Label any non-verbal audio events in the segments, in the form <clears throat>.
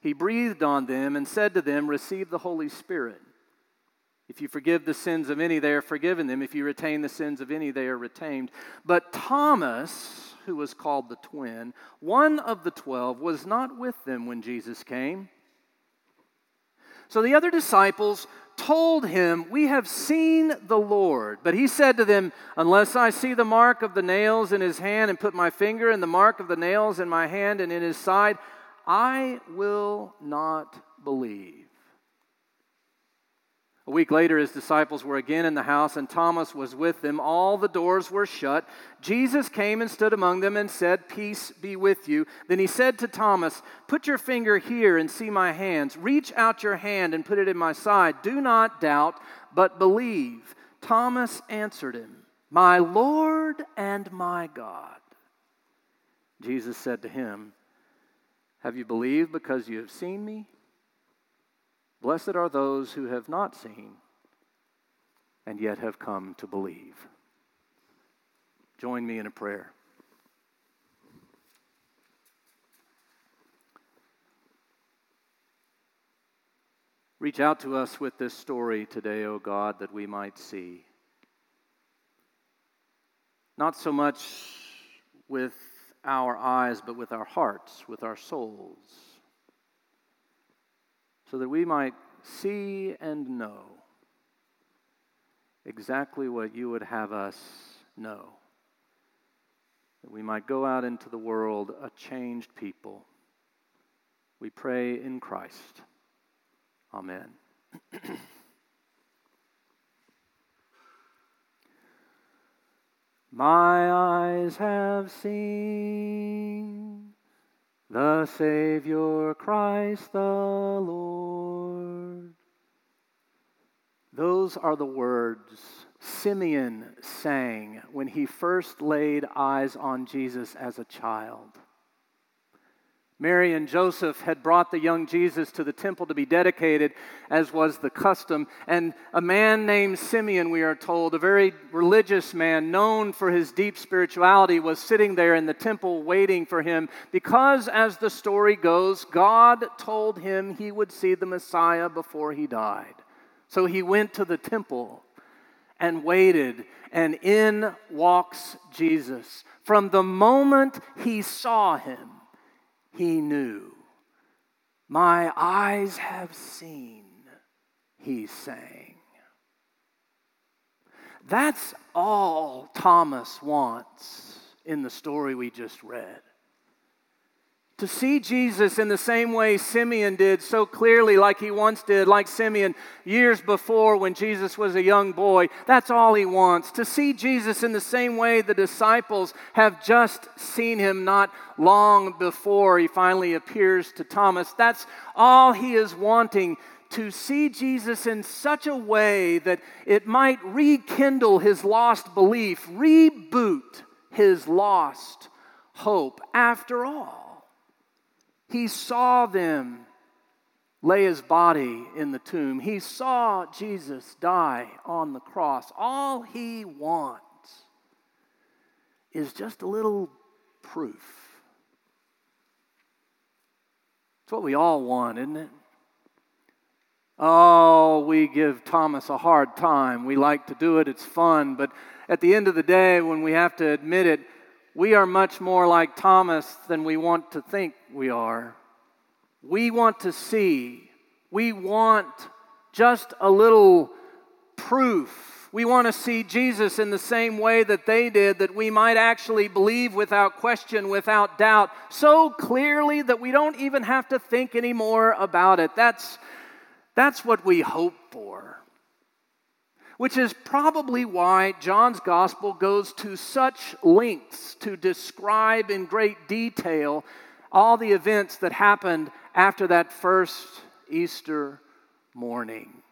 he breathed on them and said to them, Receive the Holy Spirit. If you forgive the sins of any, they are forgiven them. If you retain the sins of any, they are retained. But Thomas, who was called the twin, one of the twelve, was not with them when Jesus came. So the other disciples told him, We have seen the Lord. But he said to them, Unless I see the mark of the nails in his hand and put my finger in the mark of the nails in my hand and in his side, I will not believe. A week later, his disciples were again in the house, and Thomas was with them. All the doors were shut. Jesus came and stood among them and said, Peace be with you. Then he said to Thomas, Put your finger here and see my hands. Reach out your hand and put it in my side. Do not doubt, but believe. Thomas answered him, My Lord and my God. Jesus said to him, Have you believed because you have seen me? Blessed are those who have not seen and yet have come to believe. Join me in a prayer. Reach out to us with this story today, O God, that we might see. Not so much with our eyes, but with our hearts, with our souls so that we might see and know exactly what you would have us know. That we might go out into the world a changed people. We pray in Christ. Amen. <clears throat> My eyes have seen the Savior Christ the Lord. Those are the words Simeon sang when he first laid eyes on Jesus as a child. Mary and Joseph had brought the young Jesus to the temple to be dedicated, as was the custom. And a man named Simeon, we are told, a very religious man known for his deep spirituality, was sitting there in the temple waiting for him because, as the story goes, God told him he would see the Messiah before he died. So he went to the temple and waited, and in walks Jesus. From the moment he saw him, he knew. My eyes have seen, he sang. That's all Thomas wants in the story we just read. To see Jesus in the same way Simeon did so clearly, like he once did, like Simeon years before when Jesus was a young boy, that's all he wants. To see Jesus in the same way the disciples have just seen him not long before he finally appears to Thomas, that's all he is wanting. To see Jesus in such a way that it might rekindle his lost belief, reboot his lost hope. After all, he saw them lay his body in the tomb. He saw Jesus die on the cross. All he wants is just a little proof. It's what we all want, isn't it? Oh, we give Thomas a hard time. We like to do it, it's fun. But at the end of the day, when we have to admit it, we are much more like Thomas than we want to think we are. We want to see, we want just a little proof. We want to see Jesus in the same way that they did, that we might actually believe without question, without doubt, so clearly that we don't even have to think anymore about it. That's, that's what we hope for which is probably why John's gospel goes to such lengths to describe in great detail all the events that happened after that first Easter morning.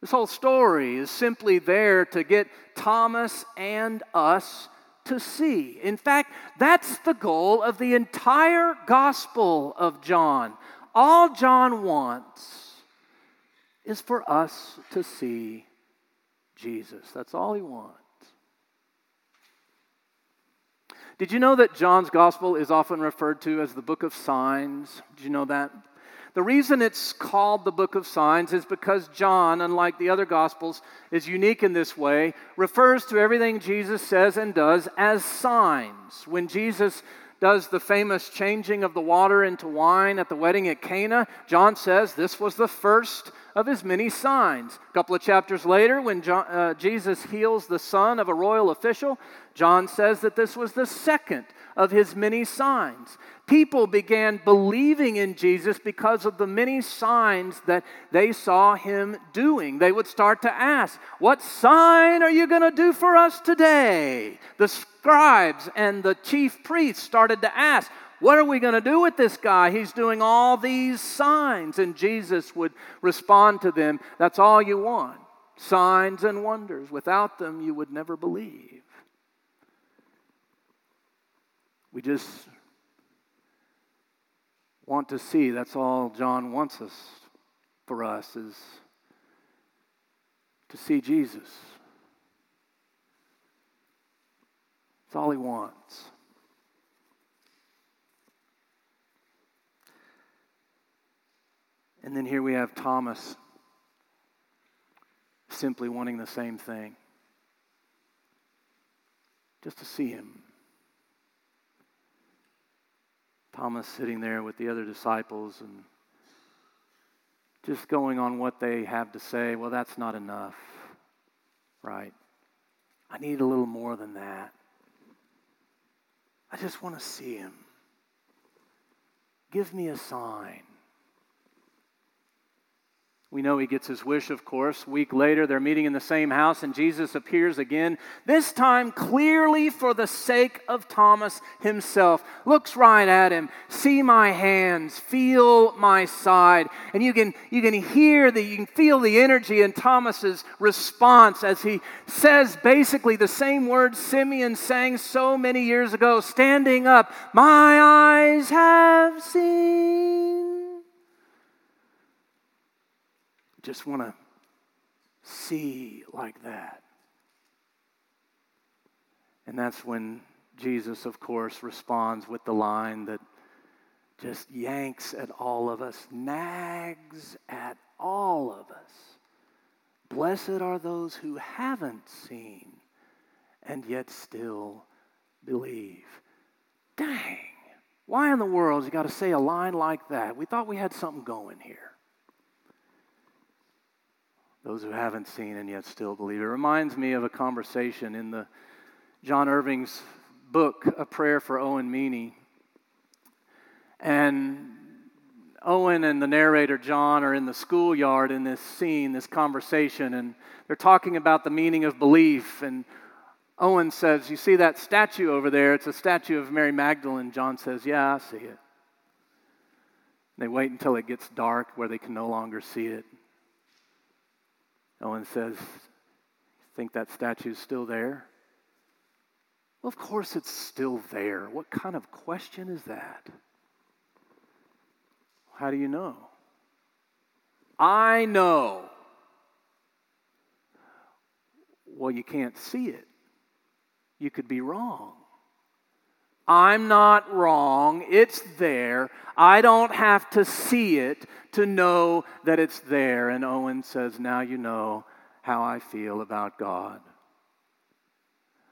This whole story is simply there to get Thomas and us to see. In fact, that's the goal of the entire Gospel of John. All John wants is for us to see Jesus. That's all he wants. Did you know that John's Gospel is often referred to as the book of signs? Did you know that? The reason it's called the book of signs is because John, unlike the other gospels, is unique in this way, refers to everything Jesus says and does as signs. When Jesus does the famous changing of the water into wine at the wedding at Cana, John says this was the first of his many signs. A couple of chapters later, when John, uh, Jesus heals the son of a royal official, John says that this was the second of his many signs. People began believing in Jesus because of the many signs that they saw him doing. They would start to ask, What sign are you going to do for us today? The scribes and the chief priests started to ask, what are we going to do with this guy? He's doing all these signs. And Jesus would respond to them That's all you want signs and wonders. Without them, you would never believe. We just want to see. That's all John wants us for us is to see Jesus. That's all he wants. And then here we have Thomas simply wanting the same thing just to see him. Thomas sitting there with the other disciples and just going on what they have to say. Well, that's not enough, right? I need a little more than that. I just want to see him. Give me a sign. We know he gets his wish, of course. Week later, they're meeting in the same house, and Jesus appears again, this time clearly for the sake of Thomas himself. Looks right at him, see my hands, feel my side. And you can, you can hear the, you can feel the energy in Thomas's response as he says basically the same words Simeon sang so many years ago, standing up, My eyes have seen just want to see like that. And that's when Jesus, of course, responds with the line that just yanks at all of us, nags at all of us. Blessed are those who haven't seen and yet still believe. Dang, why in the world you got to say a line like that? We thought we had something going here those who haven't seen and yet still believe. It reminds me of a conversation in the John Irving's book, A Prayer for Owen Meany. And Owen and the narrator John are in the schoolyard in this scene, this conversation, and they're talking about the meaning of belief. And Owen says, You see that statue over there? It's a statue of Mary Magdalene. John says, Yeah, I see it. They wait until it gets dark where they can no longer see it. Owen says, Think that statue's still there? Well, of course it's still there. What kind of question is that? How do you know? I know. Well, you can't see it. You could be wrong. I'm not wrong. It's there. I don't have to see it to know that it's there. And Owen says, Now you know how I feel about God.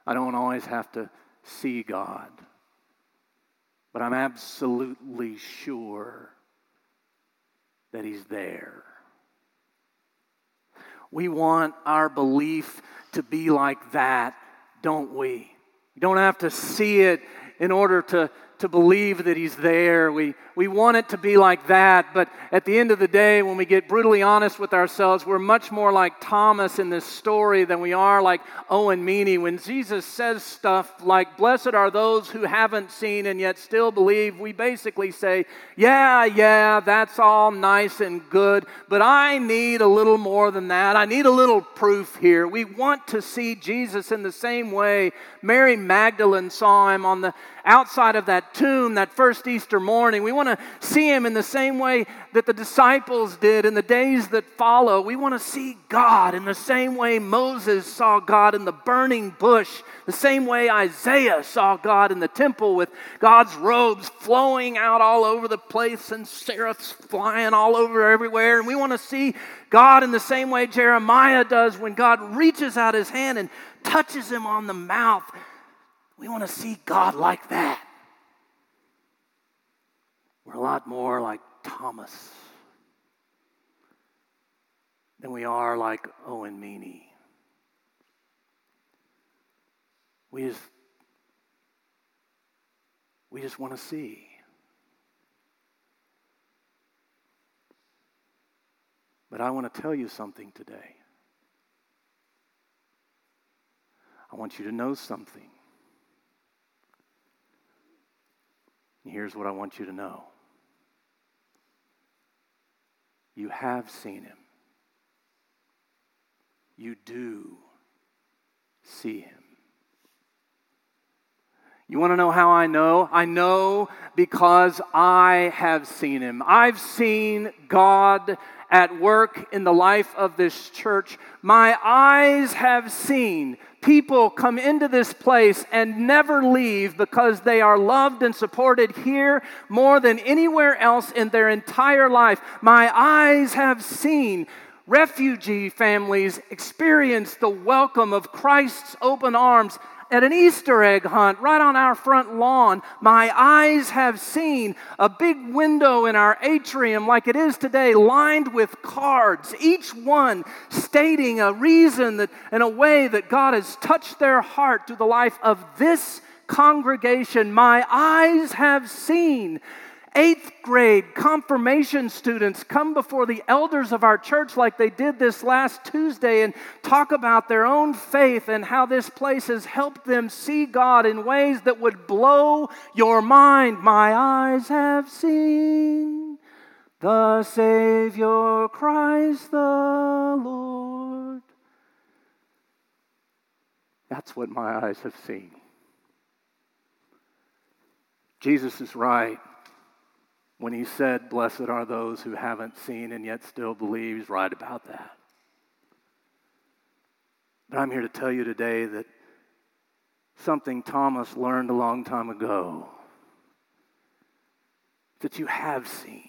I don't always have to see God, but I'm absolutely sure that He's there. We want our belief to be like that, don't we? You don't have to see it in order to, to believe that He's there. We, we want it to be like that. But at the end of the day, when we get brutally honest with ourselves, we're much more like Thomas in this story than we are like Owen Meany. When Jesus says stuff like, Blessed are those who haven't seen and yet still believe, we basically say, Yeah, yeah, that's all nice and good, but I need a little more than that. I need a little proof here. We want to see Jesus in the same way Mary Magdalene saw him on the outside of that tomb that first Easter morning. We want to see him in the same way that the disciples did in the days that follow. We want to see God in the same way Moses saw God in the burning bush, the same way Isaiah saw God in the temple with God's robes flowing out all over the place and seraphs flying all over everywhere. And we want to see God in the same way Jeremiah does when God reaches out his hand and touches him on the mouth we want to see God like that. We're a lot more like Thomas than we are like Owen Meany. We just, we just want to see. But I want to tell you something today. I want you to know something. And here's what I want you to know you have seen him, you do see him. You want to know how I know? I know because I have seen him. I've seen God at work in the life of this church. My eyes have seen people come into this place and never leave because they are loved and supported here more than anywhere else in their entire life. My eyes have seen refugee families experience the welcome of Christ's open arms at an Easter egg hunt right on our front lawn. My eyes have seen a big window in our atrium, like it is today, lined with cards, each one stating a reason that, in a way that God has touched their heart to the life of this congregation. My eyes have seen eighth grade confirmation students come before the elders of our church like they did this last Tuesday and talk about their own faith and how this place has helped them see God in ways that would blow your mind. My eyes have seen the Savior Christ the Lord. That's what my eyes have seen. Jesus is right when he said, Blessed are those who haven't seen and yet still believe, he's right about that. But I'm here to tell you today that something Thomas learned a long time ago that you have seen.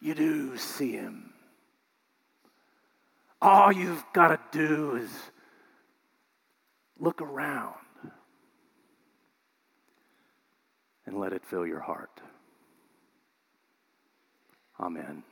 You do see him. All you've got to do is look around and let it fill your heart. Amen.